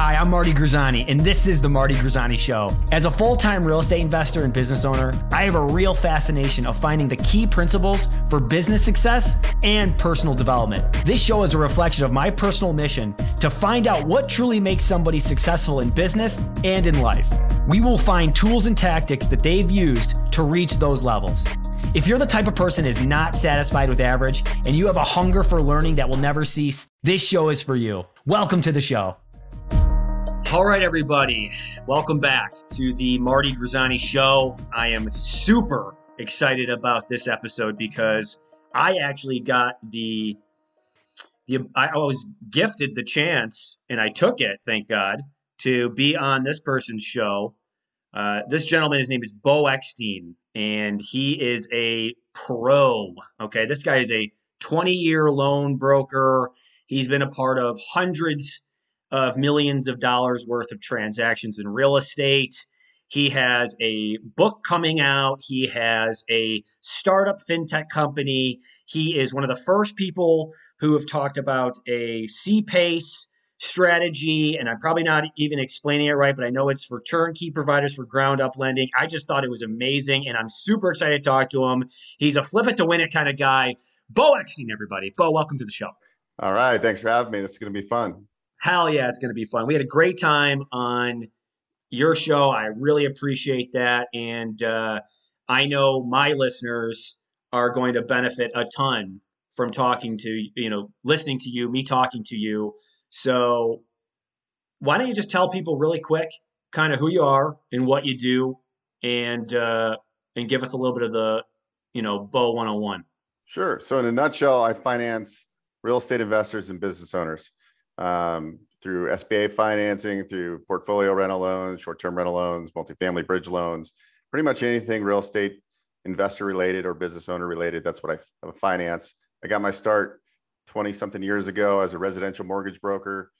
Hi, I'm Marty Grisani, and this is The Marty Grisani Show. As a full time real estate investor and business owner, I have a real fascination of finding the key principles for business success and personal development. This show is a reflection of my personal mission to find out what truly makes somebody successful in business and in life. We will find tools and tactics that they've used to reach those levels. If you're the type of person is not satisfied with average and you have a hunger for learning that will never cease, this show is for you. Welcome to the show. All right, everybody, welcome back to the Marty Grisani Show. I am super excited about this episode because I actually got the the I was gifted the chance and I took it, thank God, to be on this person's show. Uh, this gentleman, his name is Beau Eckstein, and he is a pro. Okay, this guy is a 20 year loan broker. He's been a part of hundreds of millions of dollars worth of transactions in real estate. He has a book coming out. He has a startup fintech company. He is one of the first people who have talked about a C-PACE strategy. And I'm probably not even explaining it right, but I know it's for turnkey providers for ground up lending. I just thought it was amazing. And I'm super excited to talk to him. He's a flip it to win it kind of guy. Beau Eckstein, everybody. Beau, welcome to the show. All right. Thanks for having me. This is going to be fun. Hell yeah, it's going to be fun. We had a great time on your show. I really appreciate that. And uh, I know my listeners are going to benefit a ton from talking to, you know, listening to you, me talking to you. So why don't you just tell people really quick kind of who you are and what you do and uh, and give us a little bit of the, you know, Beau 101. Sure. So in a nutshell, I finance real estate investors and business owners um, through SBA financing, through portfolio rental loans, short-term rental loans, multifamily bridge loans, pretty much anything real estate investor related or business owner related. That's what I finance. I got my start 20 something years ago as a residential mortgage broker.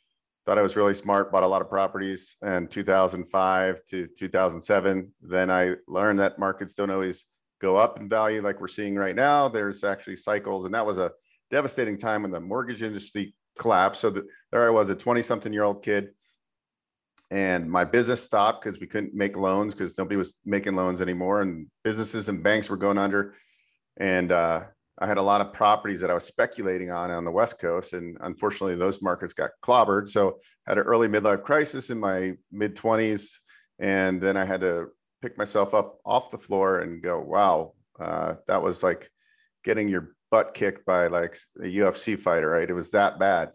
Thought I was really smart, bought a lot of properties in 2005 to 2007. Then I learned that markets don't always go up in value like we're seeing right now. There's actually cycles. And that was a devastating time when the mortgage industry collapsed. So the, there I was, a 20 something year old kid. And my business stopped because we couldn't make loans because nobody was making loans anymore. And businesses and banks were going under. And uh, I had a lot of properties that I was speculating on on the West Coast. And unfortunately, those markets got clobbered. So I had an early midlife crisis in my mid 20s. And then I had to pick myself up off the floor and go, wow, uh, that was like getting your butt kicked by like a UFC fighter, right? It was that bad.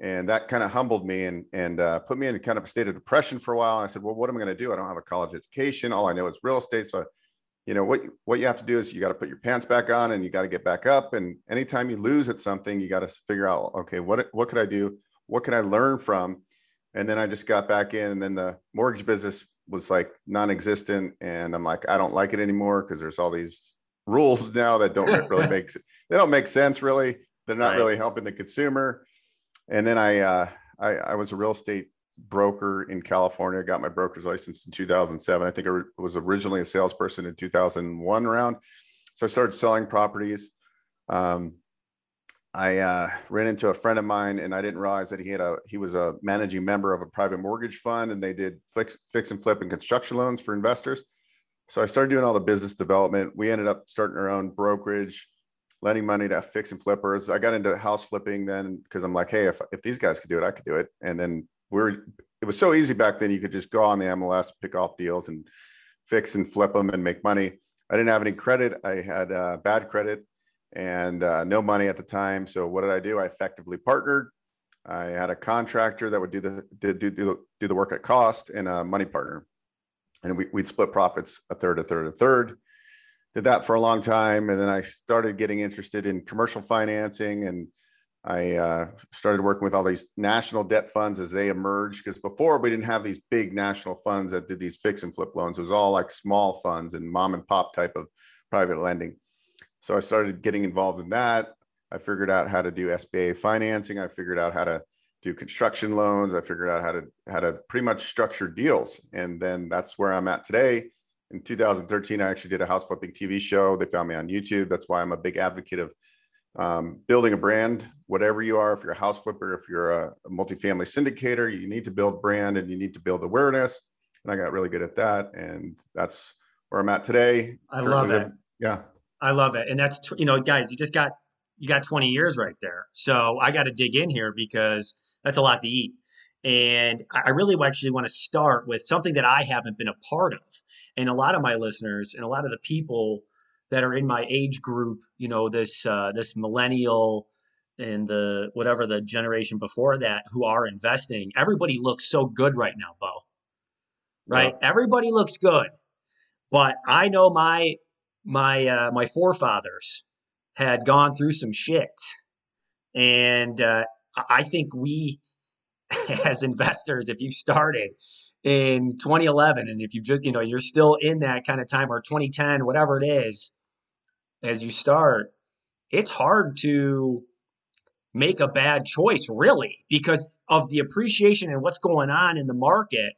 And that kind of humbled me and and uh, put me in kind of a state of depression for a while. And I said, well, what am I going to do? I don't have a college education. All I know is real estate. So, you know, what what you have to do is you got to put your pants back on and you got to get back up. And anytime you lose at something, you got to figure out, okay, what what could I do? What can I learn from? And then I just got back in, and then the mortgage business was like non-existent, and I'm like, I don't like it anymore because there's all these rules now that don't really make they don't make sense really. They're not right. really helping the consumer. And then I, uh, I I was a real estate broker in California. I got my broker's license in 2007. I think I was originally a salesperson in 2001 around. So I started selling properties. Um, I uh, ran into a friend of mine, and I didn't realize that he had a he was a managing member of a private mortgage fund, and they did fix, fix and flip and construction loans for investors so I started doing all the business development. We ended up starting our own brokerage, lending money to fix and flippers. I got into house flipping then because I'm like, hey, if, if these guys could do it, I could do it. And then we're it was so easy back then. You could just go on the MLS, pick off deals, and fix and flip them and make money. I didn't have any credit. I had uh, bad credit and uh, no money at the time. So what did I do? I effectively partnered. I had a contractor that would do the do, do, do the work at cost and a money partner and we, would split profits a third, a third, a third. Did that for a long time, and then I started getting interested in commercial financing, and I uh, started working with all these national debt funds as they emerged. Because before we didn't have these big national funds that did these fix and flip loans; it was all like small funds and mom and pop type of private lending. So I started getting involved in that. I figured out how to do SBA financing. I figured out how to do construction loans. I figured out how to how to pretty much structure deals, and then that's where I'm at today. In 2013, I actually did a house flipping TV show. They found me on YouTube. That's why I'm a big advocate of um, building a brand, whatever you are, if you're a house flipper, if you're a, a multifamily syndicator, you need to build brand and you need to build awareness. And I got really good at that. And that's where I'm at today. I love it. Yeah. I love it. And that's, you know, guys, you just got, you got 20 years right there. So I got to dig in here because that's a lot to eat. And I really actually want to start with something that I haven't been a part of. And a lot of my listeners and a lot of the people that are in my age group, you know, this uh, this millennial and the whatever the generation before that who are investing, everybody looks so good right now, Beau. Right? Yeah. Everybody looks good. But I know my my uh, my forefathers had gone through some shit. And uh, I think we as investors, if you started in 2011 and if you just, you know, you're still in that kind of time or 2010, whatever it is, as you start, it's hard to make a bad choice, really, because of the appreciation and what's going on in the market.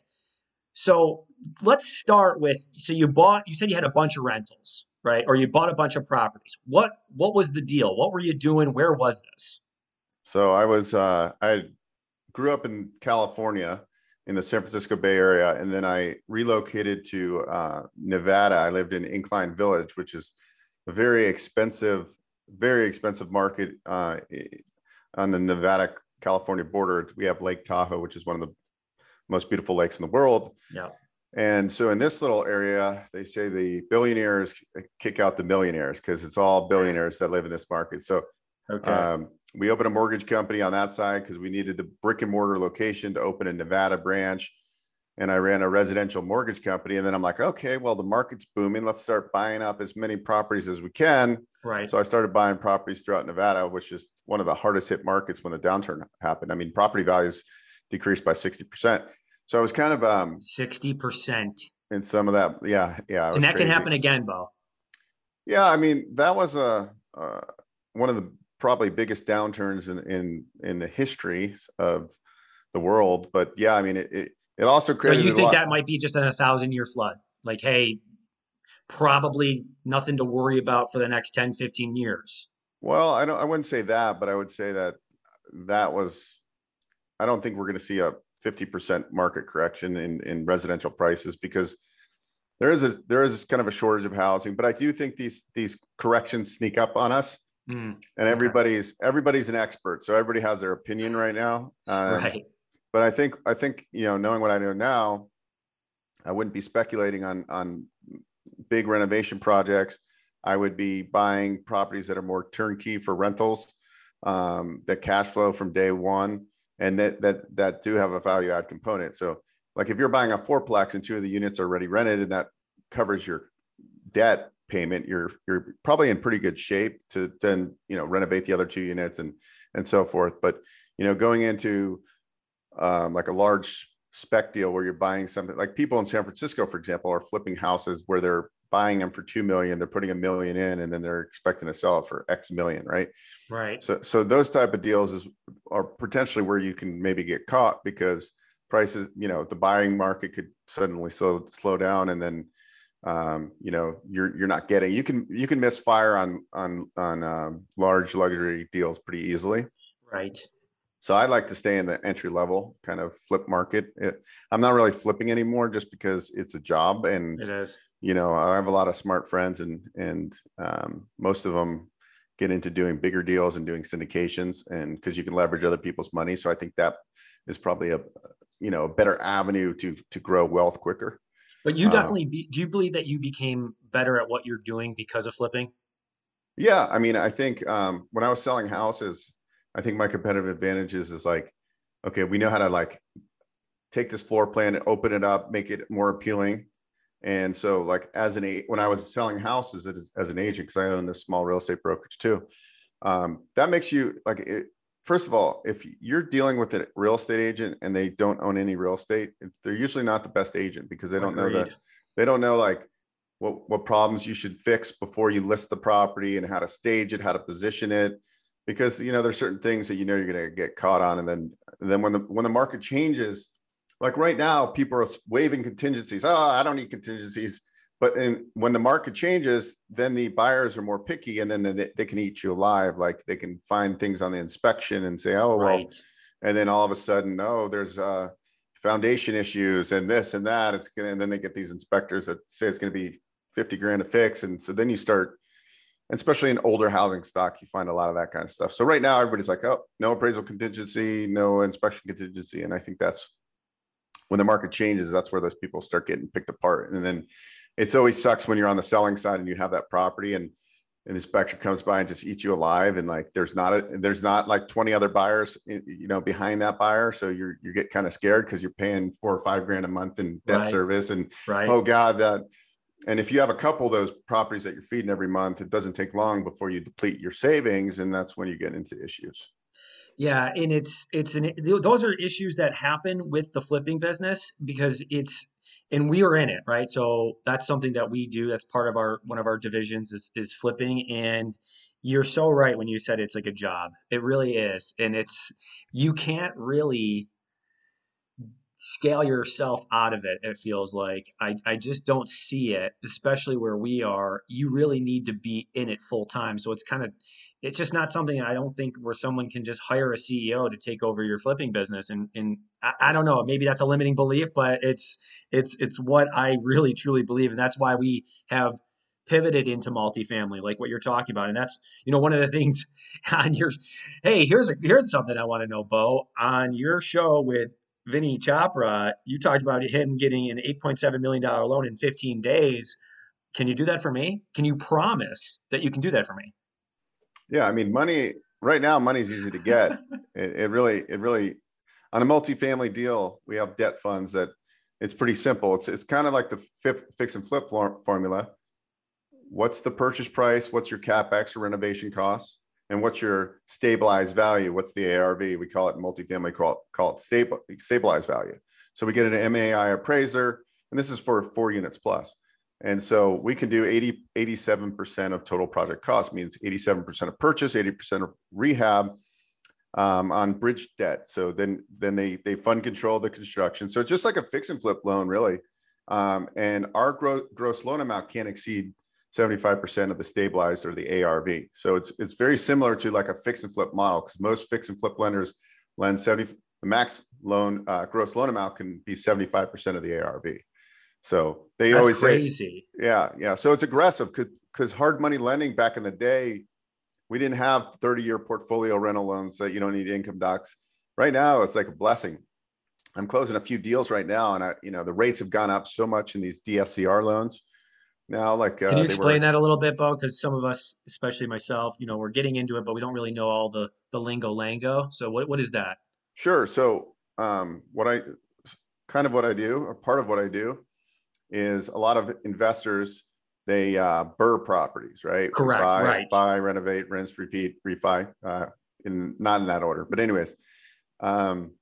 So let's start with so you bought, you said you had a bunch of rentals, right? Or you bought a bunch of properties. What what was the deal? What were you doing? Where was this? So I was uh I grew up in California in the San Francisco Bay Area, and then I relocated to uh, Nevada. I lived in Incline Village, which is a very expensive, very expensive market uh, on the Nevada California border. We have Lake Tahoe, which is one of the most beautiful lakes in the world. Yeah. And so in this little area, they say the billionaires kick out the millionaires because it's all billionaires that live in this market. So okay. um, we opened a mortgage company on that side because we needed the brick and mortar location to open a Nevada branch and I ran a residential mortgage company. And then I'm like, okay, well, the market's booming. Let's start buying up as many properties as we can. Right. So I started buying properties throughout Nevada, which is one of the hardest hit markets when the downturn happened. I mean, property values decreased by 60%. So I was kind of um 60% in some of that. Yeah. Yeah. And that crazy. can happen again, Beau. Yeah. I mean, that was a, uh, one of the probably biggest downturns in, in, in the history of the world. But yeah, I mean, it, it it also created. So you think that might be just a thousand year flood? Like, hey, probably nothing to worry about for the next 10, 15 years. Well, I don't. I wouldn't say that, but I would say that that was. I don't think we're going to see a 50% market correction in in residential prices because there is a there is kind of a shortage of housing. But I do think these these corrections sneak up on us. Mm, and everybody's okay. everybody's an expert, so everybody has their opinion right now. Um, right but I think I think you know knowing what I know now, I wouldn't be speculating on on big renovation projects. I would be buying properties that are more turnkey for rentals, um, that cash flow from day one, and that that that do have a value add component. So, like if you're buying a fourplex and two of the units are already rented, and that covers your debt payment, you're you're probably in pretty good shape to then you know renovate the other two units and and so forth. But you know, going into um, like a large spec deal where you're buying something like people in San Francisco, for example, are flipping houses where they're buying them for two million, they're putting a million in, and then they're expecting to sell it for X million, right? Right. So, so those type of deals is are potentially where you can maybe get caught because prices, you know, the buying market could suddenly slow slow down, and then um, you know you're you're not getting you can you can miss fire on on on um, large luxury deals pretty easily. Right. So I like to stay in the entry level kind of flip market. It, I'm not really flipping anymore just because it's a job and it is. You know, I have a lot of smart friends and and um, most of them get into doing bigger deals and doing syndications and because you can leverage other people's money. So I think that is probably a you know a better avenue to to grow wealth quicker. But you uh, definitely be, do you believe that you became better at what you're doing because of flipping? Yeah, I mean, I think um, when I was selling houses, I think my competitive advantages is is like, okay, we know how to like take this floor plan and open it up, make it more appealing. And so, like as an agent, when I was selling houses as, as an agent, because I own a small real estate brokerage too, um, that makes you like. It, first of all, if you're dealing with a real estate agent and they don't own any real estate, they're usually not the best agent because they don't Agreed. know that they don't know like what what problems you should fix before you list the property and how to stage it, how to position it. Because you know there's certain things that you know you're going to get caught on and then and then when the when the market changes like right now people are waiving contingencies. Oh i don't need contingencies but in, when the market changes, then the buyers are more picky, and then they, they can eat you alive. Like they can find things on the inspection and say, "Oh, right. well," and then all of a sudden, oh, there's uh, foundation issues and this and that. It's gonna, and then they get these inspectors that say it's going to be fifty grand to fix, and so then you start, especially in older housing stock, you find a lot of that kind of stuff. So right now, everybody's like, "Oh, no appraisal contingency, no inspection contingency," and I think that's when the market changes. That's where those people start getting picked apart, and then it's always sucks when you're on the selling side and you have that property and an inspector comes by and just eats you alive. And like there's not a there's not like 20 other buyers you know behind that buyer. So you're you get kind of scared because you're paying four or five grand a month in debt right. service. And right. oh god that and if you have a couple of those properties that you're feeding every month it doesn't take long before you deplete your savings. And that's when you get into issues. Yeah. And it's it's an those are issues that happen with the flipping business because it's and we are in it, right? So that's something that we do. That's part of our one of our divisions is is flipping. And you're so right when you said it's like a job. It really is, and it's you can't really scale yourself out of it it feels like I, I just don't see it especially where we are you really need to be in it full time so it's kind of it's just not something i don't think where someone can just hire a ceo to take over your flipping business and and I, I don't know maybe that's a limiting belief but it's it's it's what i really truly believe and that's why we have pivoted into multifamily like what you're talking about and that's you know one of the things on your hey here's a here's something i want to know Beau on your show with Vinney Chopra, you talked about him getting an $8.7 million loan in 15 days. Can you do that for me? Can you promise that you can do that for me? Yeah, I mean, money right now, money's easy to get. it, it really, it really, on a multifamily deal, we have debt funds that it's pretty simple. It's it's kind of like the fix and flip formula. What's the purchase price? What's your capex or renovation costs? and what's your stabilized value? What's the ARV? We call it multifamily, call it, call it stable, stabilized value. So we get an MAI appraiser, and this is for four units plus. And so we can do 80, 87% of total project cost, means 87% of purchase, 80% of rehab um, on bridge debt. So then, then they, they fund control the construction. So it's just like a fix and flip loan, really. Um, and our gross, gross loan amount can't exceed 75% of the stabilized or the ARV. So it's it's very similar to like a fix and flip model because most fix and flip lenders lend 70 the max loan uh, gross loan amount can be 75% of the ARV. So they That's always crazy. say yeah, yeah. So it's aggressive because hard money lending back in the day, we didn't have 30 year portfolio rental loans that you don't need income docs. Right now, it's like a blessing. I'm closing a few deals right now, and I, you know, the rates have gone up so much in these DSCR loans now like uh, can you explain were... that a little bit Beau because some of us especially myself you know we're getting into it but we don't really know all the the lingo lango so what, what is that sure so um, what i kind of what i do or part of what i do is a lot of investors they uh, BRRRR properties right correct buy, right buy renovate rinse repeat refi uh, in not in that order but anyways um,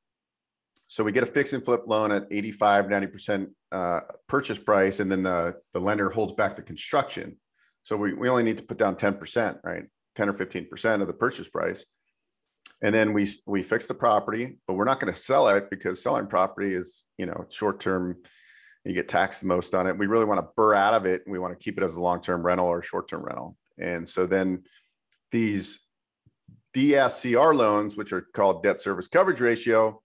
so we get a fix and flip loan at 85, 90% uh, purchase price, and then the, the lender holds back the construction. So we, we only need to put down 10%, right? 10 or 15% of the purchase price. And then we, we fix the property, but we're not going to sell it because selling property is, you know, short term. You get taxed the most on it. We really want to BRRRR out of it. And we want to keep it as a long term rental or short term rental. And so then these DSCR loans, which are called debt service coverage ratio,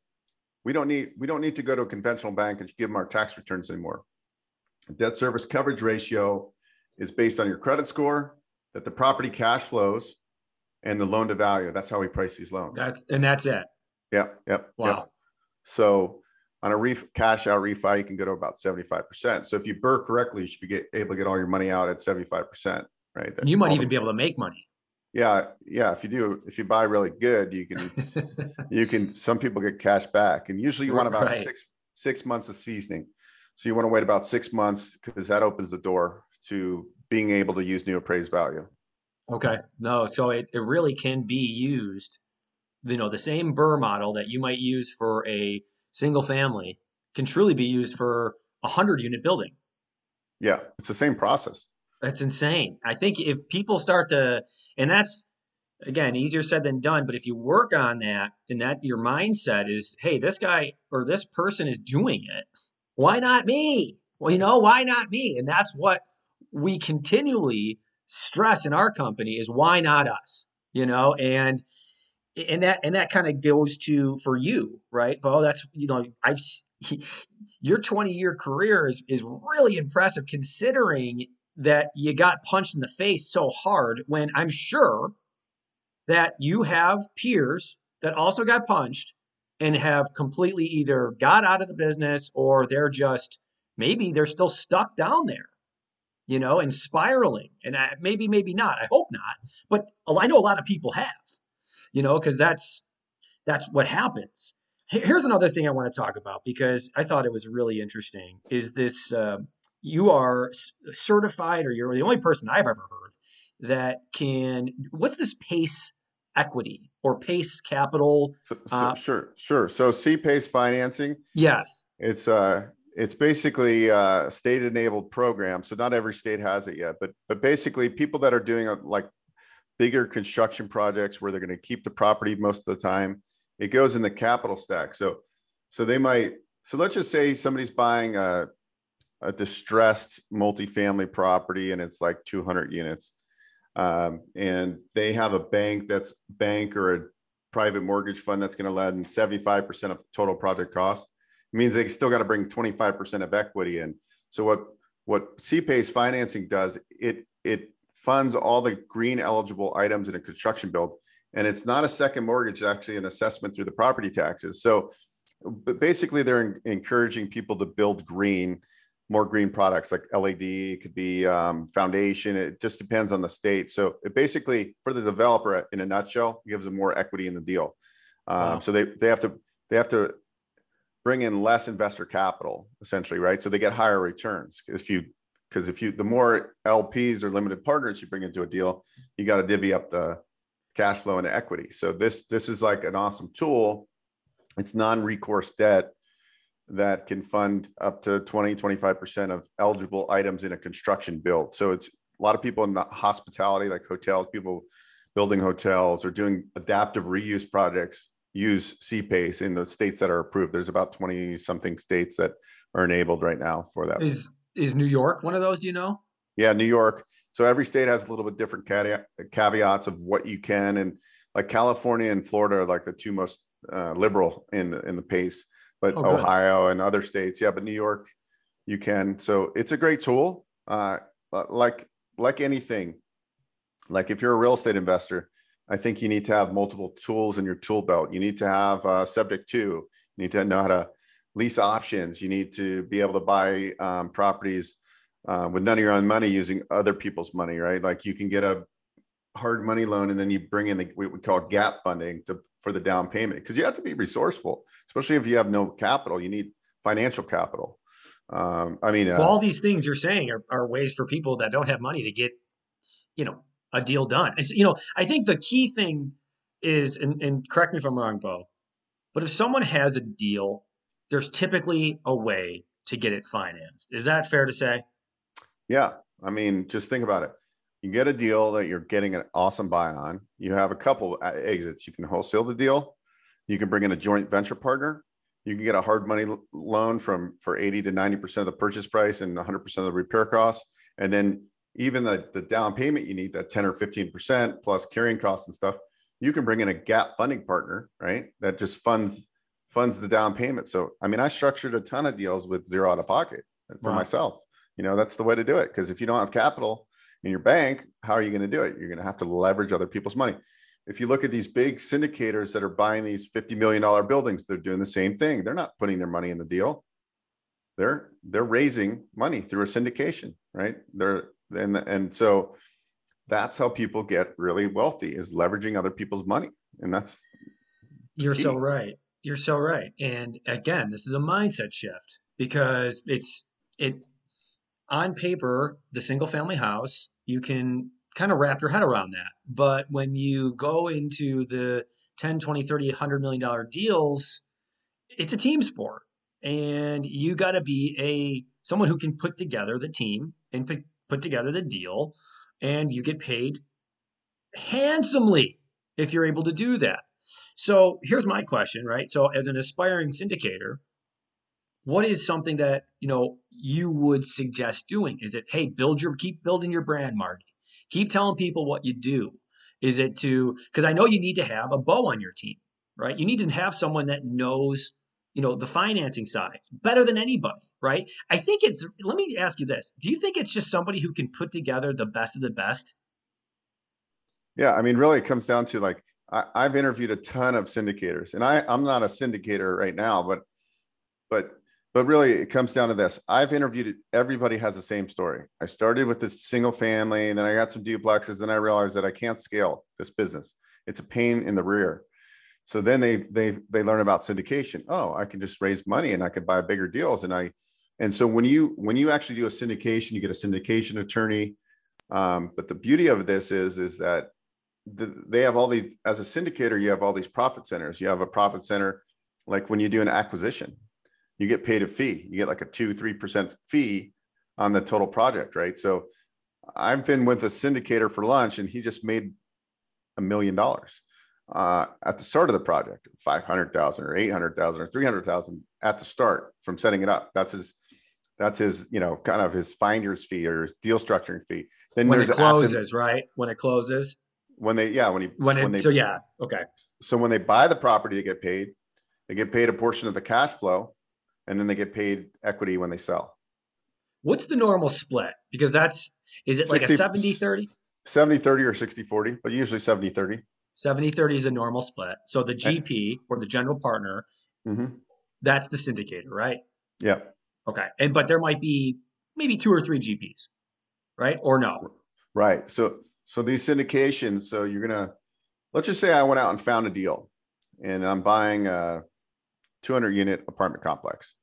we don't need we don't need to go to a conventional bank and give them our tax returns anymore. Debt service coverage ratio is based on your credit score, that the property cash flows, and the loan to value. That's how we price these loans. That's and that's it. Yeah. Yep. Wow. Yep. So on a ref, cash out refi, you can go to about 75%. So if you BRRRR correctly, you should be get, able to get all your money out at 75%, right? you might even be able to make money yeah yeah if you do if you buy really good you can you can some people get cash back and usually you want about right. six six months of seasoning so you want to wait about six months because that opens the door to being able to use new appraised value okay no so it, it really can be used you know the same BRRRR model that you might use for a single family can truly be used for a hundred unit building yeah it's the same process that's insane. I think if people start to, and that's again easier said than done, but if you work on that and that your mindset is, hey, this guy or this person is doing it, why not me? Well, you know, why not me? And that's what we continually stress in our company is why not us? You know, and and that and that kind of goes to for you, right? Beau, that's you know, I've your 20 year career is is really impressive considering that you got punched in the face so hard when I'm sure that you have peers that also got punched and have completely either got out of the business or they're just maybe they're still stuck down there you know and spiraling. And I, maybe maybe not. I hope not. But i know a lot of people have you know because that's that's what happens. Here's another thing i want to talk about because i thought it was really interesting is this uh, you are certified or you're the only person i've ever heard that can what's this pace equity or pace capital? So, so, uh, sure sure. So c pace financing? Yes. It's uh it's basically a state enabled program so not every state has it yet but but basically people that are doing a, like bigger construction projects where they're going to keep the property most of the time it goes in the capital stack so so they might so let's just say somebody's buying a, a distressed multifamily property and it's like 200 units um, and they have a bank that's bank or a private mortgage fund that's going to lend 75% of total project cost means they still got to bring 25% of equity in. So what what CPACE financing does, it it funds all the green eligible items in a construction build. And it's not a second mortgage, it's actually an assessment through the property taxes. So but basically they're encouraging people to build green, more green products like LED, it could be um, foundation. It just depends on the state. So it basically for the developer in a nutshell, gives them more equity in the deal. Um, wow. So they, they have to, they have to bring in less investor capital essentially right so they get higher returns if you because if you the more lps or limited partners you bring into a deal you got to divvy up the cash flow and equity so this this is like an awesome tool it's non-recourse debt that can fund up to 20 25% of eligible items in a construction build so it's a lot of people in the hospitality like hotels people building hotels or doing adaptive reuse projects use CPACE in the states that are approved. There's about 20 something states that are enabled right now for that. Is is New York one of those, do you know? Yeah, New York. So every state has a little bit different caveats of what you can and like California and Florida are like the two most uh, liberal in the in the pace, but oh, Ohio and other states, yeah, but New York you can. So it's a great tool. Uh, like like anything, like if you're a real estate investor, I think you need to have multiple tools in your tool belt. You need to have uh, subject to. You need to know how to lease options. You need to be able to buy um, properties uh, with none of your own money using other people's money, right? Like you can get a hard money loan and then you bring in the what we call gap funding to for the down payment because you have to be resourceful, especially if you have no capital. You need financial capital. Um, I mean, so uh, all these things you're saying are, are ways for people that don't have money to get, you know, a deal done. It's, you know, I think the key thing is, and, and correct me if I'm wrong, Beau, but if someone has a deal, there's typically a way to get it financed. Is that fair to say? Yeah. I mean, just think about it. You get a deal that you're getting an awesome buy on. You have a couple exits. You can wholesale the deal. You can bring in a joint venture partner. You can get a hard money loan from for 80 to 90% of the purchase price and 100% of the repair costs. And then even the, the down payment you need that 10 or 15% plus carrying costs and stuff you can bring in a gap funding partner right that just funds funds the down payment. So i mean i structured a ton of deals with zero out of pocket for wow. myself. You know that's the way to do it. Because if you don't have capital in your bank how are you going to do it? You're going to have to leverage other people's money. If you look at these big syndicators that are buying these 50 million dollar buildings they're doing the same thing. They're not putting their money in the deal. They're they're raising money through a syndication right? They're and and so that's how people get really wealthy is leveraging other people's money. And that's you're key. so right you're so right. And again this is a mindset shift because it's it on paper the single family house you can kind of wrap your head around that. But when you go into the 10 20 30 100 million dollar deals it's a team sport. And you got to be a someone who can put together the team and put together the deal and you get paid handsomely if you're able to do that. So here's my question, right? So as an aspiring syndicator, what is something that you know you would suggest doing? Is it hey, build your keep building your brand, Marty. Keep telling people what you do. Is it to because I know you need to have a Beau on your team, right? You need to have someone that knows, you know, the financing side better than anybody, right? I think it's let me ask you this. Do you think it's just somebody who can put together the best of the best? Yeah, I mean, really it comes down to like I, I've interviewed a ton of syndicators and I, I'm not a syndicator right now, but but but really it comes down to this. I've interviewed everybody has the same story. I started with this single family and then i got some duplexes then i realized that i can't scale this business. It's a pain in the rear. So then they they they learn about syndication. Oh i can just raise money and i could buy bigger deals and i and so when you when you actually do a syndication you get a syndication attorney. Um, but the beauty of this is is that the, they have all the as a syndicator you have all these profit centers you have a profit center like when you do an acquisition you get paid a fee. You get like a two, three percent fee on the total project, right? So I've been with a syndicator for lunch and he just made a million dollars uh, at the start of the project, 500,000 or 800,000 or 300,000 at the start from setting it up. That's his, that's his, you know, kind of his finder's fee or his deal structuring fee. Then when it closes, right? When it closes. When they, yeah, when he, when, it, when they, so yeah. Okay. So when they buy the property, they get paid, they get paid a portion of the cash flow and then they get paid equity when they sell. What's the normal split? Because that's is it 60, like a 70 30? 70 30 or 60 40, but usually 70 30. 70 30 is a normal split. So the GP or the general partner, mm-hmm. that's the syndicator, right? Yeah. Okay. And but there might be maybe two or three GPs, right? Or no. Right. So so these syndications, so you're gonna let's just say I went out and found a deal and I'm buying a 200 unit apartment complex.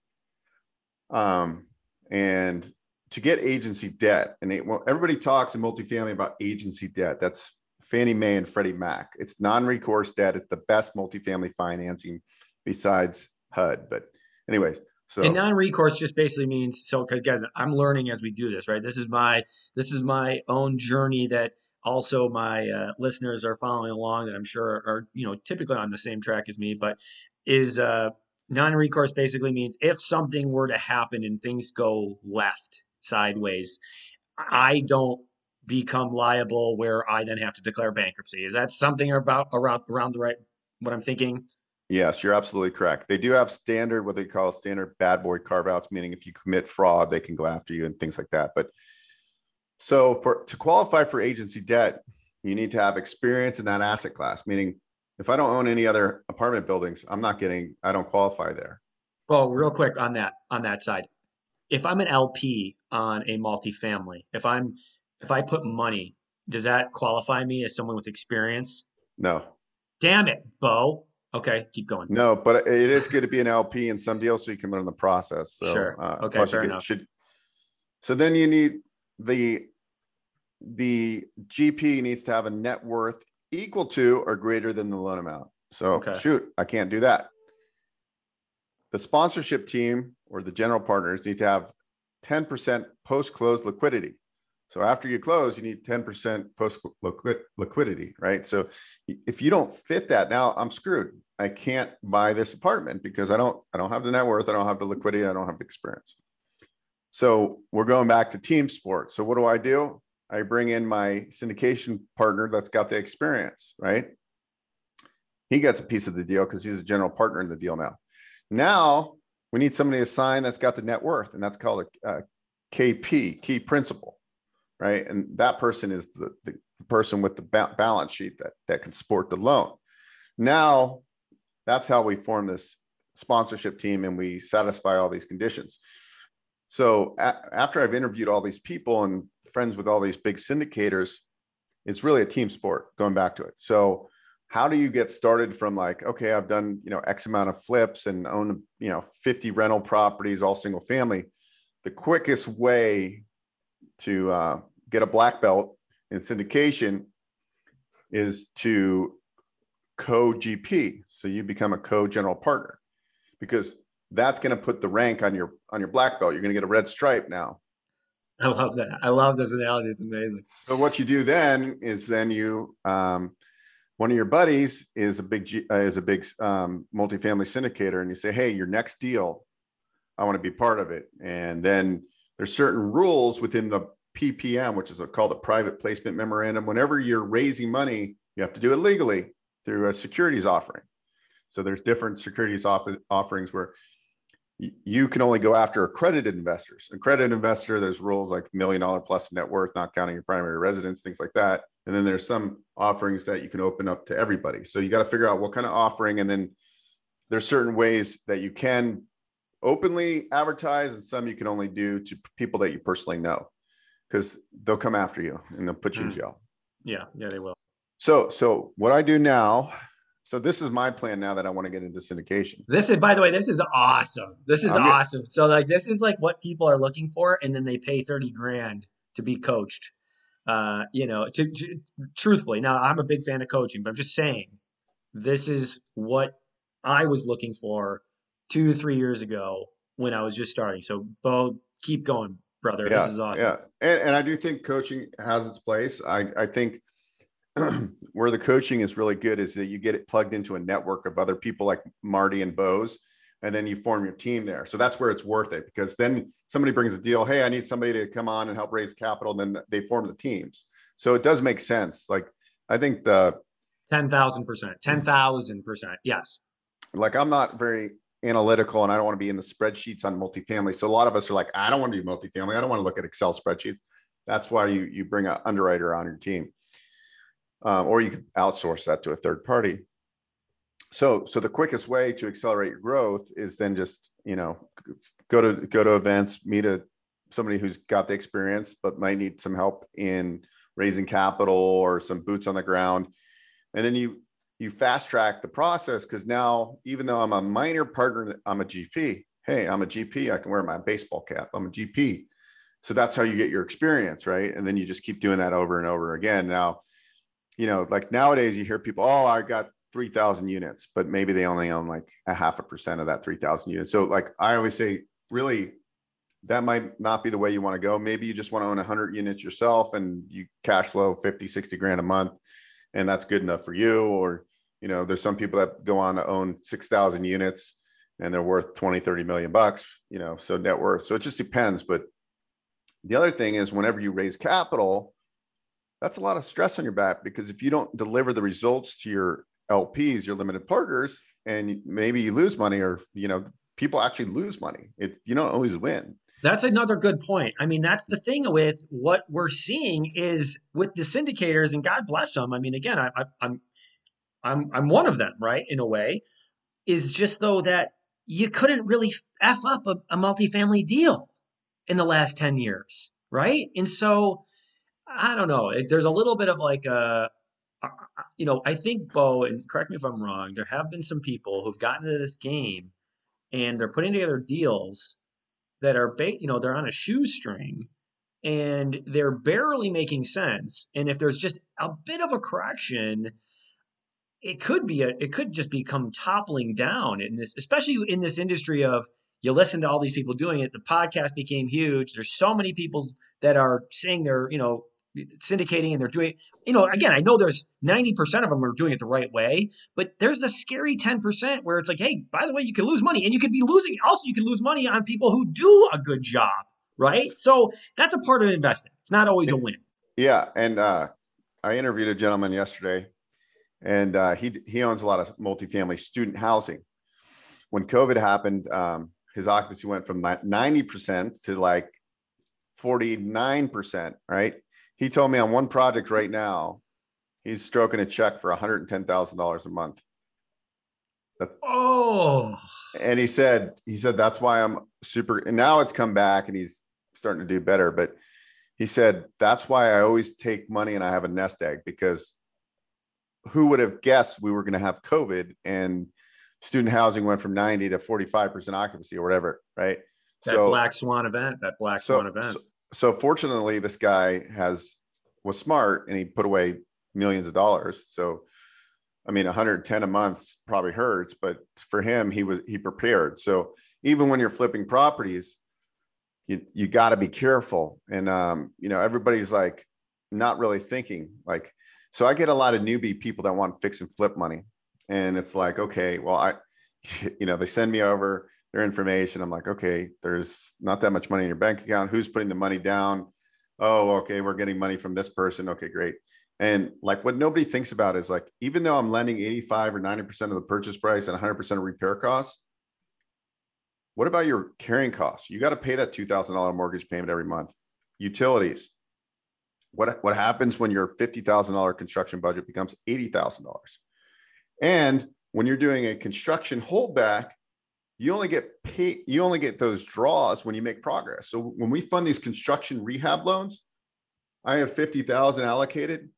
Um, and to get agency debt, and it, well, everybody talks in multifamily about agency debt. That's Fannie Mae and Freddie Mac. It's non-recourse debt. It's the best multifamily financing besides HUD. But anyways, so and non-recourse just basically means so because guys, I'm learning as we do this, right? This is my this is my own journey that also my uh, listeners are following along that I'm sure are you know typically on the same track as me, but is uh, non-recourse basically means if something were to happen and things go left sideways i don't become liable where i then have to declare bankruptcy. Is that something about around around the right what i'm thinking? Yes you're absolutely correct. They do have standard what they call standard bad boy carve outs meaning if you commit fraud they can go after you and things like that but so for to qualify for agency debt you need to have experience in that asset class meaning if I don't own any other apartment buildings, I'm not getting, I don't qualify there. Well, real quick on that, on that side, if I'm an LP on a multifamily, if I'm, if I put money, does that qualify me as someone with experience? No. Damn it, Beau. Okay, keep going. No, but it is good to be an LP in some deals so you can learn the process. So, sure. Uh, okay, fair enough. Should, so then you need the the GP needs to have a net worth equal to or greater than the loan amount. So okay. shoot, I can't do that. The sponsorship team or the general partners need to have 10% post close liquidity. So after you close, you need 10% post liquidity, right? So if you don't fit that, now I'm screwed. I can't buy this apartment because I don't I don't have the net worth, I don't have the liquidity, I don't have the experience. So we're going back to team sports. So what do I do? I bring in my syndication partner that's got the experience, right? He gets a piece of the deal because he's a general partner in the deal now. Now we need somebody to sign that's got the net worth, and that's called a, a KP, key principal, right? And that person is the, the person with the ba- balance sheet that, that can support the loan. Now that's how we form this sponsorship team and we satisfy all these conditions. So a- after I've interviewed all these people and friends with all these big syndicators, it's really a team sport going back to it. So how do you get started from like, okay, I've done, you know, X amount of flips and own, you know, 50 rental properties, all single family. The quickest way to uh, get a black belt in syndication is to co GP. So you become a co general partner because that's going to put the rank on your on your black belt. You're going to get a red stripe now. I love that. I love this analogy. It's amazing. So what you do then is then you um, one of your buddies is a big uh, is a big um, multifamily syndicator, and you say, hey, your next deal, I want to be part of it. And then there's certain rules within the PPM, which is called the private placement memorandum. Whenever you're raising money, you have to do it legally through a securities offering. So there's different securities off- offerings where you can only go after accredited investors. Accredited investor, there's rules like million dollar plus net worth, not counting your primary residence, things like that. And then there's some offerings that you can open up to everybody. So you got to figure out what kind of offering, and then there's certain ways that you can openly advertise, and some you can only do to people that you personally know, because they'll come after you and they'll put you in Mm. jail. Yeah, yeah, they will. So, so what I do now, so this is my plan now that I want to get into syndication. This is, by the way, this is awesome. This is I'm awesome. So, like, this is like what people are looking for, and then they pay thirty grand to be coached. Uh, you know, to, to truthfully, now I'm a big fan of coaching, but I'm just saying, this is what I was looking for two, three years ago when I was just starting. So, Beau, keep going, brother. this is awesome. Yeah, and, and I do think coaching has its place. I I think where the coaching is really good is that you get it plugged into a network of other people like Marty and Bose, and then you form your team there. So that's where it's worth it because then somebody brings a deal. Hey, I need somebody to come on and help raise capital. And then they form the teams. So it does make sense. Like I think the Ten thousand percent. Ten thousand percent. Yes. like I'm not very analytical and I don't want to be in the spreadsheets on multifamily. So a lot of us are like, I don't want to do multifamily. I don't want to look at Excel spreadsheets. That's why you you bring an underwriter on your team, um, or you could outsource that to a third party. So so the quickest way to accelerate your growth is then just you know go to go to events, meet a somebody who's got the experience but might need some help in raising capital or some boots on the ground, and then you you fast track the process because now even though I'm a minor partner, I'm a GP. Hey, I'm a GP. I can wear my baseball cap. I'm a GP. So that's how you get your experience, right? And then you just keep doing that over and over again. Now, you know, like nowadays you hear people, oh, I got 3,000 units, but maybe they only own like a half a percent of that 3,000 units. So like I always say, really, that might not be the way you want to go. Maybe you just want to own 100 units yourself and you cash flow 50, 60 grand a month, and that's good enough for you. Or, you know, there's some people that go on to own 6,000 units and they're worth 20, 30 million bucks, you know, so net worth. So it just depends. But the other thing is whenever you raise capital, that's a lot of stress on your back because if you don't deliver the results to your LPs, your limited partners, and maybe you lose money or, you know, people actually lose money. It's, you don't always win. That's another good point. I mean, that's the thing with what we're seeing is with the syndicators, and God bless them. I mean, again, I, I, I'm, I'm, I'm one of them, right? In a way, is just though that you couldn't really f up a, a multifamily deal in the last ten years, right? And so, I don't know. It, there's a little bit of like a, uh, you know, I think Beau, and correct me if I'm wrong. There have been some people who've gotten into this game, and they're putting together deals that are ba- you know they're on a shoestring and they're barely making sense and if there's just a bit of a correction it could be a it could just become toppling down in this especially in this industry of you listen to all these people doing it the podcast became huge there's so many people that are saying they're you know syndicating and they're doing you know again i know there's 90% of them are doing it the right way but there's the scary 10% where it's like hey by the way you can lose money and you could be losing also you can lose money on people who do a good job right so that's a part of investing it's not always a win Yeah. And uh, I interviewed a gentleman yesterday and uh, he, he owns a lot of multifamily student housing. When COVID happened, um, his occupancy went from 90% to like 49%, right? He told me on one project right now, he's stroking a check for $110,000 a month. oh And he said, he said, that's why I'm super, and now it's come back and he's starting to do better. But he said, that's why I always take money and I have a nest egg because who would have guessed we were going to have COVID and student housing went from 90 to 45% occupancy or whatever, right? that black swan event that black so, swan event so, so fortunately, this guy has was smart and he put away millions of dollars. So, I mean, 110 a month probably hurts, but for him, he was he prepared. So even when you're flipping properties, you you got to be careful. And um, you know, everybody's like not really thinking like. So I get a lot of newbie people that want fix and flip money, and it's like, okay, well, I, you know, they send me over. Their information. I'm like, okay, there's not that much money in your bank account. Who's putting the money down? Oh, okay, we're getting money from this person. Okay, great. And like what nobody thinks about is like, even though I'm lending 85 or 90% of the purchase price and 100% of repair costs, what about your carrying costs? You got to pay that $2,000 mortgage payment every month. Utilities. What, what happens when your $50,000 construction budget becomes $80,000? And when you're doing a construction holdback, you only get paid, you only get those draws when you make progress. So when we fund these construction rehab loans, I have 50,000 allocated.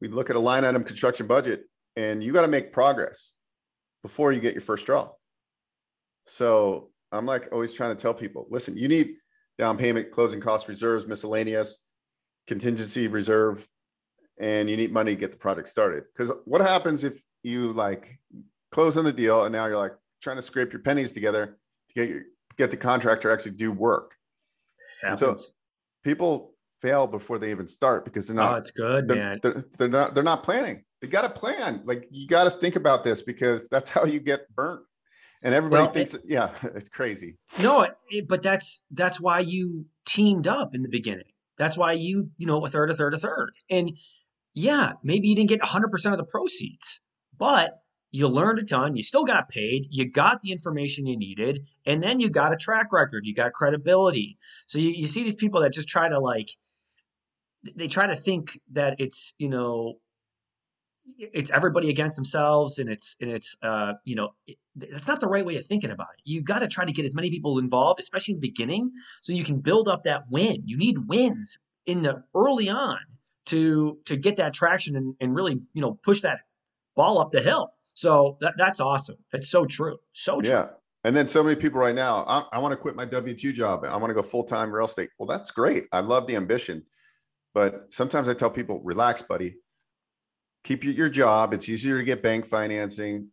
We look at a line item construction budget and you got to make progress before you get your first draw. So I'm like always trying to tell people, listen, you need down payment, closing cost reserves, miscellaneous, contingency reserve, and you need money to get the project started. Because what happens if you like close on the deal and now you're like, trying to scrape your pennies together to get your, get the contractor actually do work. And so people fail before they even start because they're not. Oh, it's good, they're, man. They're, they're not. They're not planning. They got to plan. Like you got to think about this because that's how you get burnt. And everybody well, thinks, it, yeah, it's crazy. No, it, but that's that's why you teamed up in the beginning. That's why you, you know, a third, a third, a third. And yeah, maybe you didn't get 100% of the proceeds, but you learned a ton, you still got paid, you got the information you needed, and then you got a track record, you got credibility. So you, you see these people that just try to like, they try to think that it's, you know, it's everybody against themselves and it's and it's uh you know it, that's not the right way of thinking about it. You got to try to get as many people involved especially in the beginning so you can build up that win. You need wins in the early on to to get that traction and, and really you know push that ball up the hill so that, that's awesome. It's so true. So true. Yeah. And then so many people right now, I, I want to quit my W 2 job. I want to go full time real estate. Well, that's great. I love the ambition. But sometimes I tell people, relax, buddy. Keep your job. It's easier to get bank financing.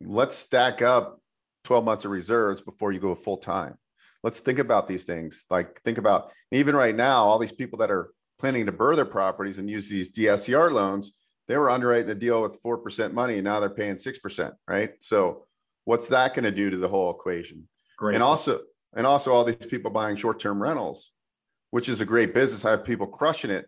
Let's stack up 12 months of reserves before you go full time. Let's think about these things. Like, think about even right now, all these people that are planning to BRRRR their properties and use these DSCR loans they were underwriting the deal with 4% money and now they're paying 6%, right? So what's that going to do to the whole equation? Great. And also, and also all these people buying short-term rentals, which is a great business. I have people crushing it,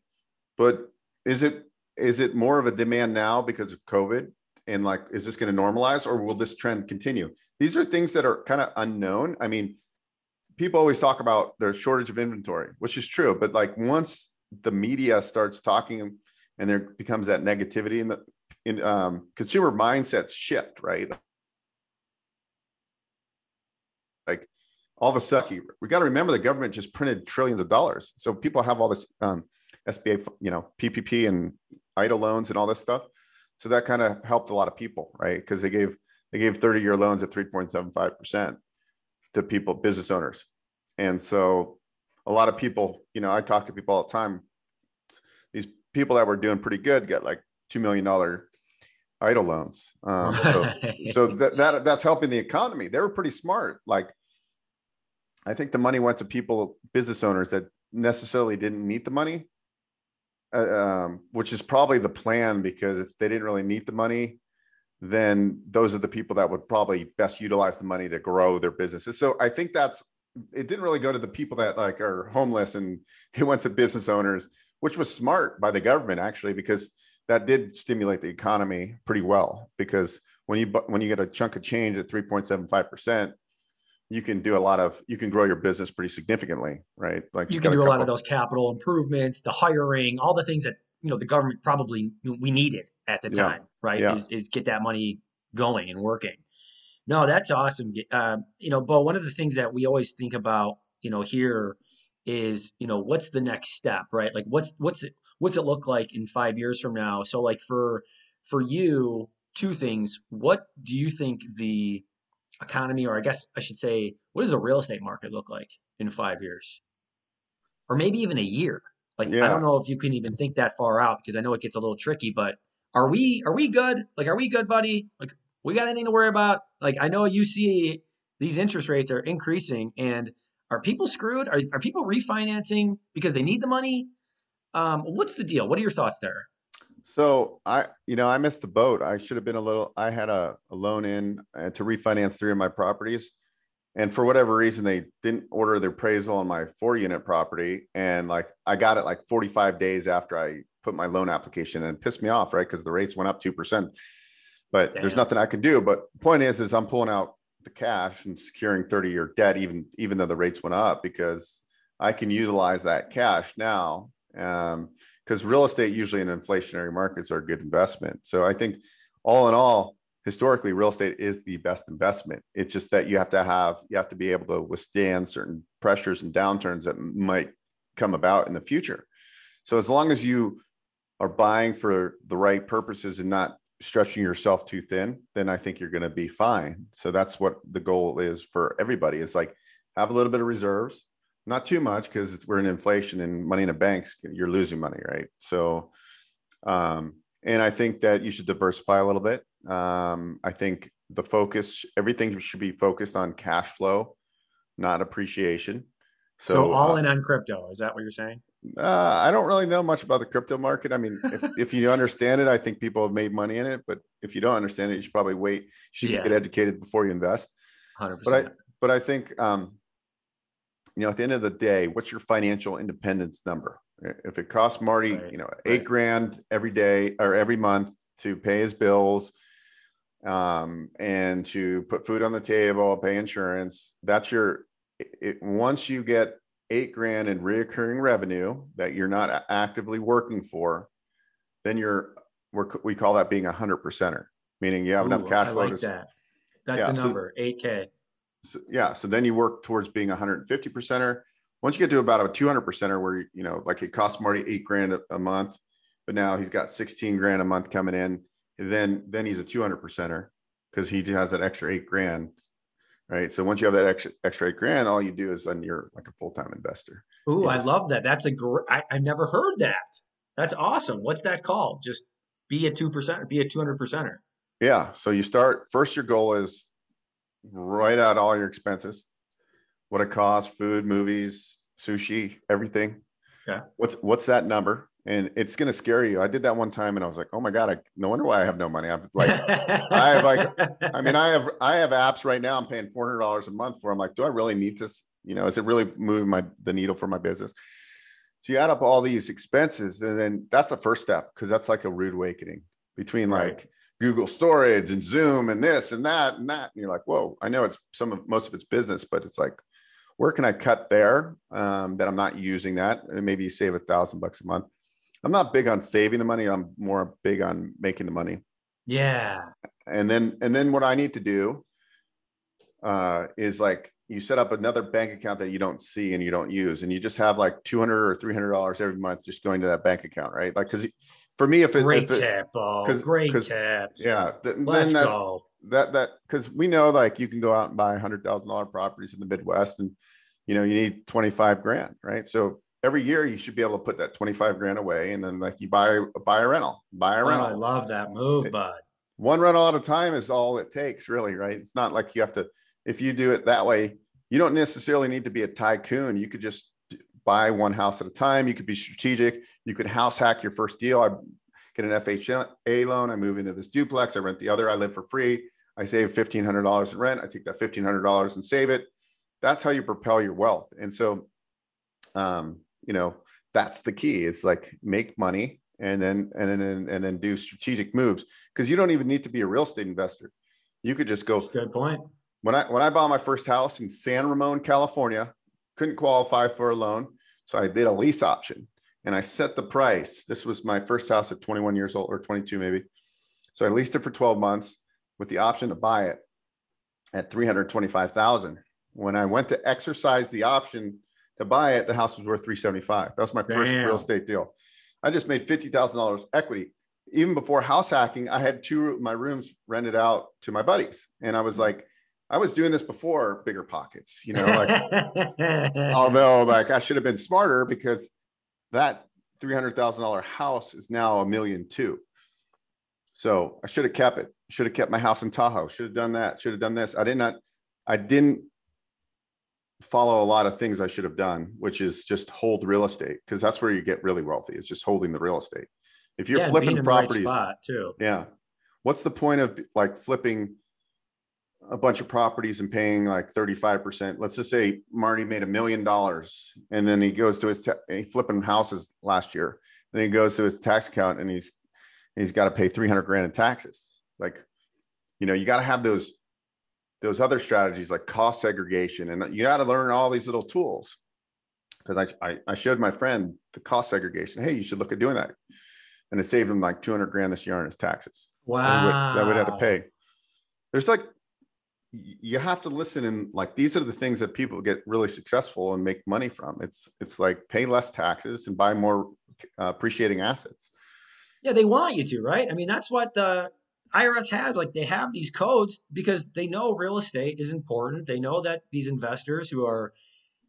but is it, is it more of a demand now because of COVID? And like, is this going to normalize or will this trend continue? These are things that are kind of unknown. I mean, people always talk about there's shortage of inventory, which is true. But like once the media starts talking and there becomes that negativity in the in um, consumer mindsets shift, right? Like all of a sudden, we got to remember the government just printed trillions of dollars, so people have all this um, SBA, you know, PPP and EIDL loans and all this stuff. So that kind of helped a lot of people, right? Because they gave they gave 30 year loans at 3.75 percent to people, business owners, and so a lot of people, you know, I talk to people all the time people that were doing pretty good get like two million dollar EIDL loans. Um, so, so that, that that's helping the economy. They were pretty smart. Like, I think the money went to people, business owners that necessarily didn't need the money, uh, um, which is probably the plan because if they didn't really need the money, then those are the people that would probably best utilize the money to grow their businesses. So I think that's it. Didn't really go to the people that like are homeless and it went to business owners which was smart by the government actually, because that did stimulate the economy pretty well. Because when you when you get a chunk of change at 3.75 percent, you can do a lot of you can grow your business pretty significantly, right? Like you can do a, a lot of those capital improvements, the hiring, all the things that you know the government probably we needed at the time, yeah. right? Yeah. Is, is get that money going and working. No, that's awesome. Uh, you know, Beau, one of the things that we always think about, you know, here is you know what's the next step right? Like what's what's it what's it look like in five years from now? So like for for you two things. What do you think the economy or i guess i should say what does the real estate market look like in five years? Or maybe even a year? Like yeah. i don't know if you can even think that far out because i know it gets a little tricky but are we are we good? Like are we good buddy? Like we got anything to worry about? Like i know you see these interest rates are increasing and are people screwed? Are, are people refinancing because they need the money? Um, what's the deal? What are your thoughts there? So I, you know, I missed the boat. I should have been a little. I had a, a loan in uh, to refinance three of my properties, and for whatever reason they didn't order the appraisal on my four unit property and like i got it like 45 days after i put my loan application and it pissed me off right because the rates went up 2% but Damn. there's nothing i can do but the point is is i'm pulling out the cash and securing 30 year debt even even though the rates went up because i can utilize that cash now um because real estate usually in inflationary markets are a good investment. So i think all in all historically real estate is the best investment. It's just that you have to have you have to be able to withstand certain pressures and downturns that might come about in the future. So as long as you are buying for the right purposes and not stretching yourself too thin then i think you're going to be fine so that's what the goal is for everybody is like have a little bit of reserves not too much because we're in inflation and money in the banks you're losing money right so um and i think that you should diversify a little bit um, I think the focus, everything should be focused on cash flow, not appreciation. So, so all uh, in on crypto. Is that what you're saying? Uh, I don't really know much about the crypto market. I mean, if, if you understand it, I think people have made money in it. But if you don't understand it, you should probably wait. You should yeah. get educated before you invest. 100%. But I, but I think, um, you know, at the end of the day, what's your financial independence number? If it costs Marty, right. you know, eight right. grand every day or every month to pay his bills, um, and to put food on the table, pay insurance. That's your, it, once you get eight grand in reoccurring revenue that you're not actively working for, then you're, we're, we call that being a hundred percenter, meaning you have Ooh, enough cash flow. I Like to, that. That's yeah, the number, so, 8K. So, yeah. So then you work towards being a 150 percenter. Once you get to about a 200 percenter where, you know, like it costs Marty eight grand a, a month, but now he's got 16 grand a month coming in then then he's a 200 percenter because he has that extra eight grand right? So once you have that extra extra eight grand all you do is then you're like a full-time investor. Ooh, yes. i love that. That's a great I, i've never heard that. That's awesome. What's that called? Just be a two percent be a 200 percenter. Yeah. So you start first your goal is write out all your expenses what it costs food movies sushi everything. Yeah. What's what's that number and it's going to scare you. I did that one time and I was like, oh my God, I, no wonder why I have no money. I'm like, I have like, I mean, I have, I have apps right now. I'm paying $400 a month for, I'm like, do I really need this? You know, is it really moving my, the needle for my business? So you add up all these expenses and then that's the first step. Cause that's like a rude awakening between right. like Google storage and zoom and this and that and that. And you're like, whoa, I know it's some of, most of it's business, but it's like, where can I cut there um, that I'm not using that? And maybe save a thousand bucks a month I'm not big on saving the money. I'm more big on making the money. Yeah. And then and then what I need to do uh, is like you set up another bank account that you don't see and you don't use, and you just have like 200 or 300 dollars every month just going to that bank account, right? Like because for me, if it great if it, tip, oh, great tip, yeah, th- let's that, go. That that because we know like you can go out and buy hundred thousand dollar properties in the Midwest, and you know you need 25 grand, right? So every year you should be able to put that 25 grand away and then like you buy buy a rental buy a rental oh, i love that move bud. one rental at a time is all it takes really right? It's not like you have to if you do it that way you don't necessarily need to be a tycoon. You could just buy one house at a time. You could be strategic. You could house hack your first deal. I get an fha loan. I move into this duplex. I rent the other. I live for free. I save $1500 in rent. I take that $1500 and save it. That's how you propel your wealth. And so um, you know that's the key. It's like make money and then and then and then do strategic moves because you don't even need to be a real estate investor. You could just go that's good point. When i when i bought my first house in san ramon california couldn't qualify for a loan so i did a lease option and i set the price. This was my first house at 21 years old or 22 maybe. So i leased it for 12 months with the option to buy it at 325000 when i went to exercise the option to buy it, the house was worth 375. That was my Damn. first real estate deal. I just made $50,000 equity. Even before house hacking, I had two my rooms rented out to my buddies. And I was hmm. like, I was doing this before BiggerPockets, you know, like although like I should have been smarter because that $300,000 house is now a million two. So I should have kept it. Should have kept my house in Tahoe. Should have done that. Should have done this. I did not. I didn't follow a lot of things I should have done, which is just hold real estate because that's where you get really wealthy. It's just holding the real estate. If you're yeah, flipping properties, right too. Yeah. What's the point of like flipping a bunch of properties and paying like 35%. Let's just say Marty made a million dollars and then he goes to his, ta- he flipping houses last year. Then he goes to his tax account and he's, he's got to pay 300 grand in taxes. Like, you know, you got to have those, those other strategies like cost segregation and you got to learn all these little tools. Cause I, I, I showed my friend the cost segregation. Hey, you should look at doing that. And it saved him like 200 grand this year on his taxes. Wow. That would, have to pay. There's like you have to listen and like these are the things that people get really successful and make money from. It's it's like pay less taxes and buy more uh, appreciating assets. Yeah, they want you to, right? I mean, that's what the IRS has. Like, they have these codes because they know real estate is important. They know that these investors who are,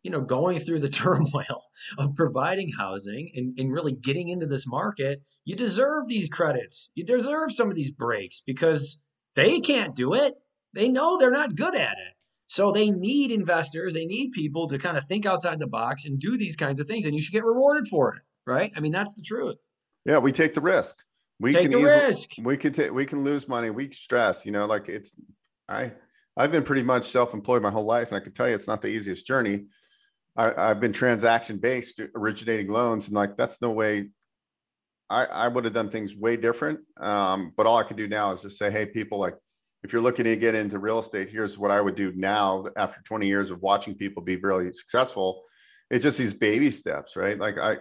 you know, going through the turmoil of providing housing and, and really getting into this market, you deserve these credits. You deserve some of these breaks because they can't do it. They know they're not good at it. So they need investors, they need people to kind of think outside the box and do these kinds of things, and you should get rewarded for it, right? I mean, that's the truth. Yeah, we take the risk. We Take can easily, risk. we could take we can lose money. We stress, you know, like it's I I've been pretty much self-employed my whole life, and I can tell you it's not the easiest journey. I, I've been transaction based, originating loans, and like that's no way. I I would have done things way different. Um, but all I can do now is just say, hey, people, like if you're looking to get into real estate, here's what I would do now after 20 years of watching people be really successful. It's just these baby steps, right? Like I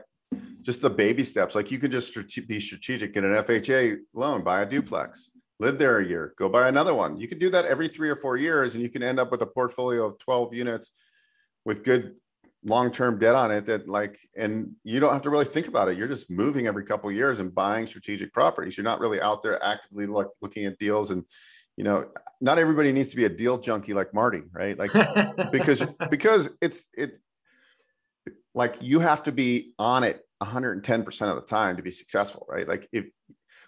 just the baby steps. Like you can just be strategic in an FHA loan, buy a duplex, live there a year, go buy another one. You can do that every three or four years, and you can end up with a portfolio of 12 units with good long-term debt on it that like and you don't have to really think about it you're just moving every couple of years and buying strategic properties you're not really out there actively like looking at deals and you know not everybody needs to be a deal junkie like marty right like because because it's it like you have to be on it 110% of the time to be successful right like if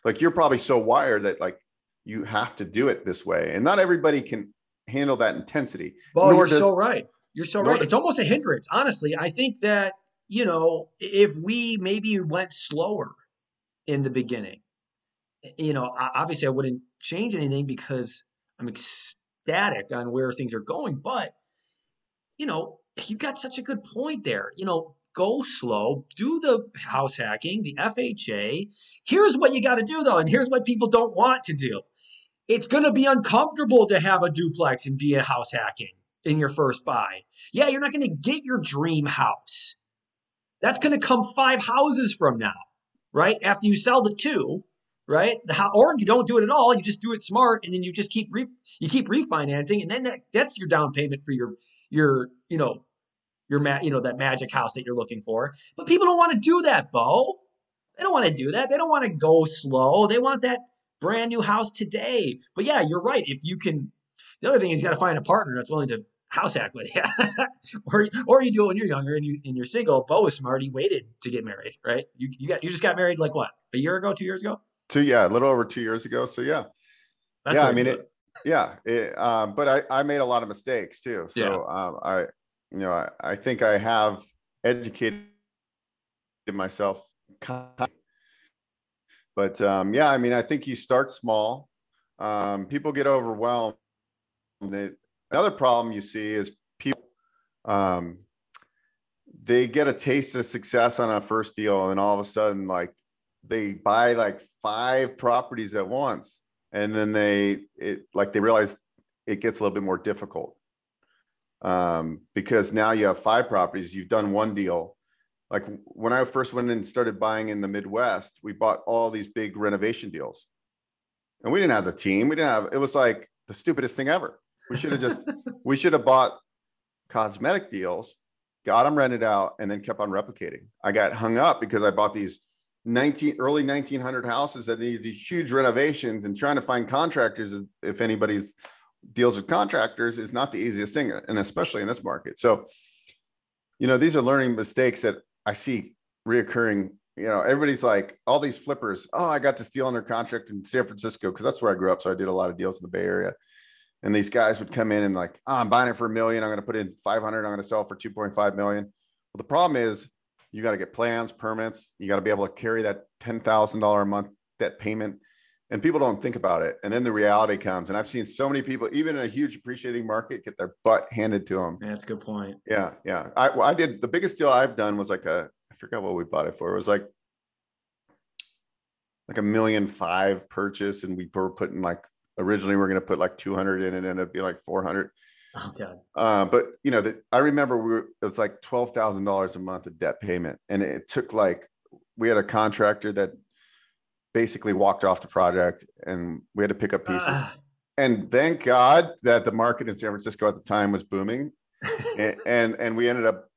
like you're probably so wired that like you have to do it this way and not everybody can handle that intensity nor you're does- so right. You're so right. do- It's almost a hindrance. Honestly, I think that, you know, if we maybe went slower in the beginning, you know, obviously I wouldn't change anything because I'm ecstatic on where things are going. But, you know, you got such a good point there. You know, go slow, do the house hacking, the FHA. Here's what you got to do, though. And here's what people don't want to do it's going to be uncomfortable to have a duplex and be a house hacking in your first buy. Yeah, you're not going to get your dream house. That's going to come five houses from now, right? After you sell the two, right? The or you don't do it at all. You just do it smart, and then you just keep re- you keep refinancing, and then that, that's your down payment for your your you know your ma- you know that magic house that you're looking for. But people don't want to do that, Beau. They don't want to do that. They don't want to go slow. They want that brand new house today. But yeah, you're right. If you can, the other thing is you got to find a partner that's willing to house hack with you, or or you do it when you're younger and you and you're single. Beau is smart. He waited to get married, right? You you got you just got married like what a year ago, two years ago. two yeah a little over two years ago so yeah That's yeah i mean it yeah it, um but i i made a lot of mistakes too so Yeah. um i you know I, I think i have educated myself kind- but um yeah i mean i think you start small um people get overwhelmed. They- another problem you see is people um they get a taste of success on a first deal and all of a sudden like they buy like five properties at once and then they it like they realize it gets a little bit more difficult. Um because now you have five properties you've done one deal. Like when i first went and started buying in the midwest we bought all these big renovation deals. And we didn't have the team. We didn't have it was like the stupidest thing ever. We should have just we should have bought cosmetic deals got them rented out and then kept on replicating. I got hung up because i bought these 19 early 1900 houses that need these huge renovations and trying to find contractors if- anybody's deals with contractors is not the easiest thing and especially in this market. So you know these are learning mistakes that i see reoccurring. You know everybody's like all these flippers oh i got this deal under contract in san francisco because that's where i grew up so i did a lot of deals in the bay area. And these guys would come in and like oh, i'm buying it for a million i'm going to put in 500 i'm going to sell for 2.5 million. Well the problem is you got to get plans permits you got to be able to carry that $10000 a month debt payment and people don't think about it. And then the reality comes. And I've seen so many people, even in a huge appreciating market, get their butt handed to them. That's a good point. Yeah, yeah. I well, I did the biggest deal I've done was like a I forgot what we bought it for. It was like like a million five purchase, and we were putting like originally we are going to put like 200 in, and ended up being like 400. Oh God. Uh, but you know that I remember we were it was like twelve thousand dollars a month of debt payment, and it took like we had a contractor that basically walked off the project, and we had to pick up pieces. Uh. And thank God that the market in San Francisco at the time was booming, and, and and we ended up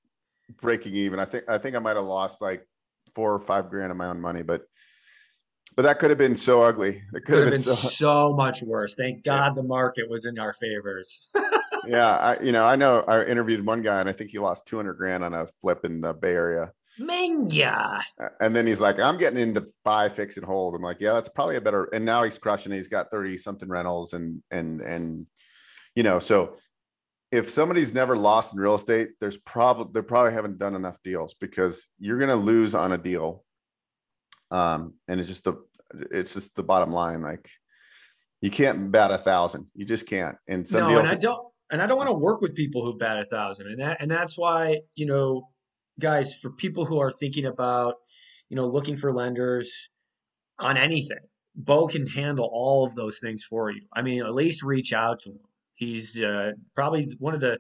breaking even. I think I think I might have lost like four or five grand of my own money, but but that could have been so ugly. It could, could have been, been so, so, much worse. Thank God yeah. the market was in our favors. yeah, I you know I know I interviewed one guy and I think he lost two hundred grand on a flip in the Bay Area. Minga. And then he's like, I'm getting into buy, fix, and hold. I'm like, yeah, that's probably a better. And now he's crushing. He's got 30 something rentals and and and you know, so if somebody's never lost in real estate, there's probably they probably haven't done enough deals because you're gonna lose on a deal. Um, and it's just the it's just the bottom line. Like you can't bat a thousand. You just can't. And some no, deals, and I don't and I don't want to work with people who bat a thousand. And that and that's why, you know, guys, for people who are thinking about, you know, looking for lenders on anything, Beau can handle all of those things for you. I mean, at least reach out to him. He's uh, probably one of the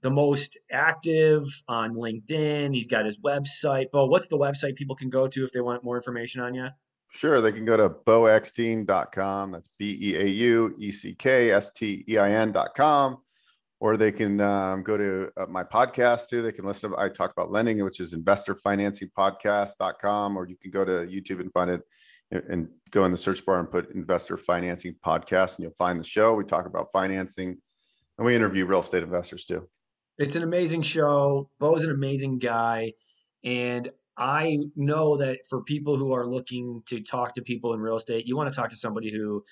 the most active on LinkedIn. He's got his website. Beau, what's the website people can go to if they want more information on you? Sure, they can go to beaueckstein.com. That's B E A U E C K S T E I N.com or they can um, go to uh, my podcast too. They can listen to, I talk about lending, which is investorfinancingpodcast.com, or you can go to YouTube and find it and go in the search bar and put investor financing podcast and you'll find the show. We talk about financing and we interview real estate investors too. It's an amazing show. Beau's an amazing guy. And I know that for people who are looking to talk to people in real estate, you want to talk to somebody who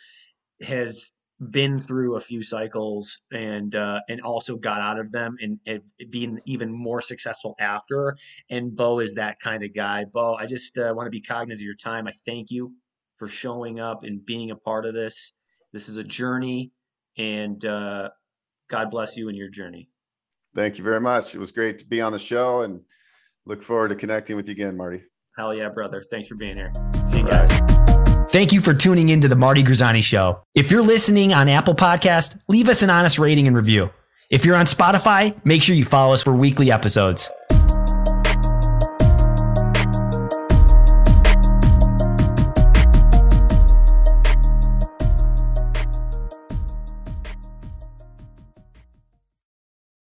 has been through a few cycles and uh, and also got out of them and, and being even more successful after. And Beau is that kind of guy. Beau, I just uh, want to be cognizant of your time. I thank you for showing up and being a part of this. This is a journey, and uh, God bless you in your journey. Thank you very much. It was great to be on the show, and look forward to connecting with you again, Marty. Hell yeah, brother! Thanks for being here. See you guys. Thank you for tuning into the Marty Grisani Show. If you're listening on Apple Podcast, leave us an honest rating and review. If you're on Spotify, make sure you follow us for weekly episodes.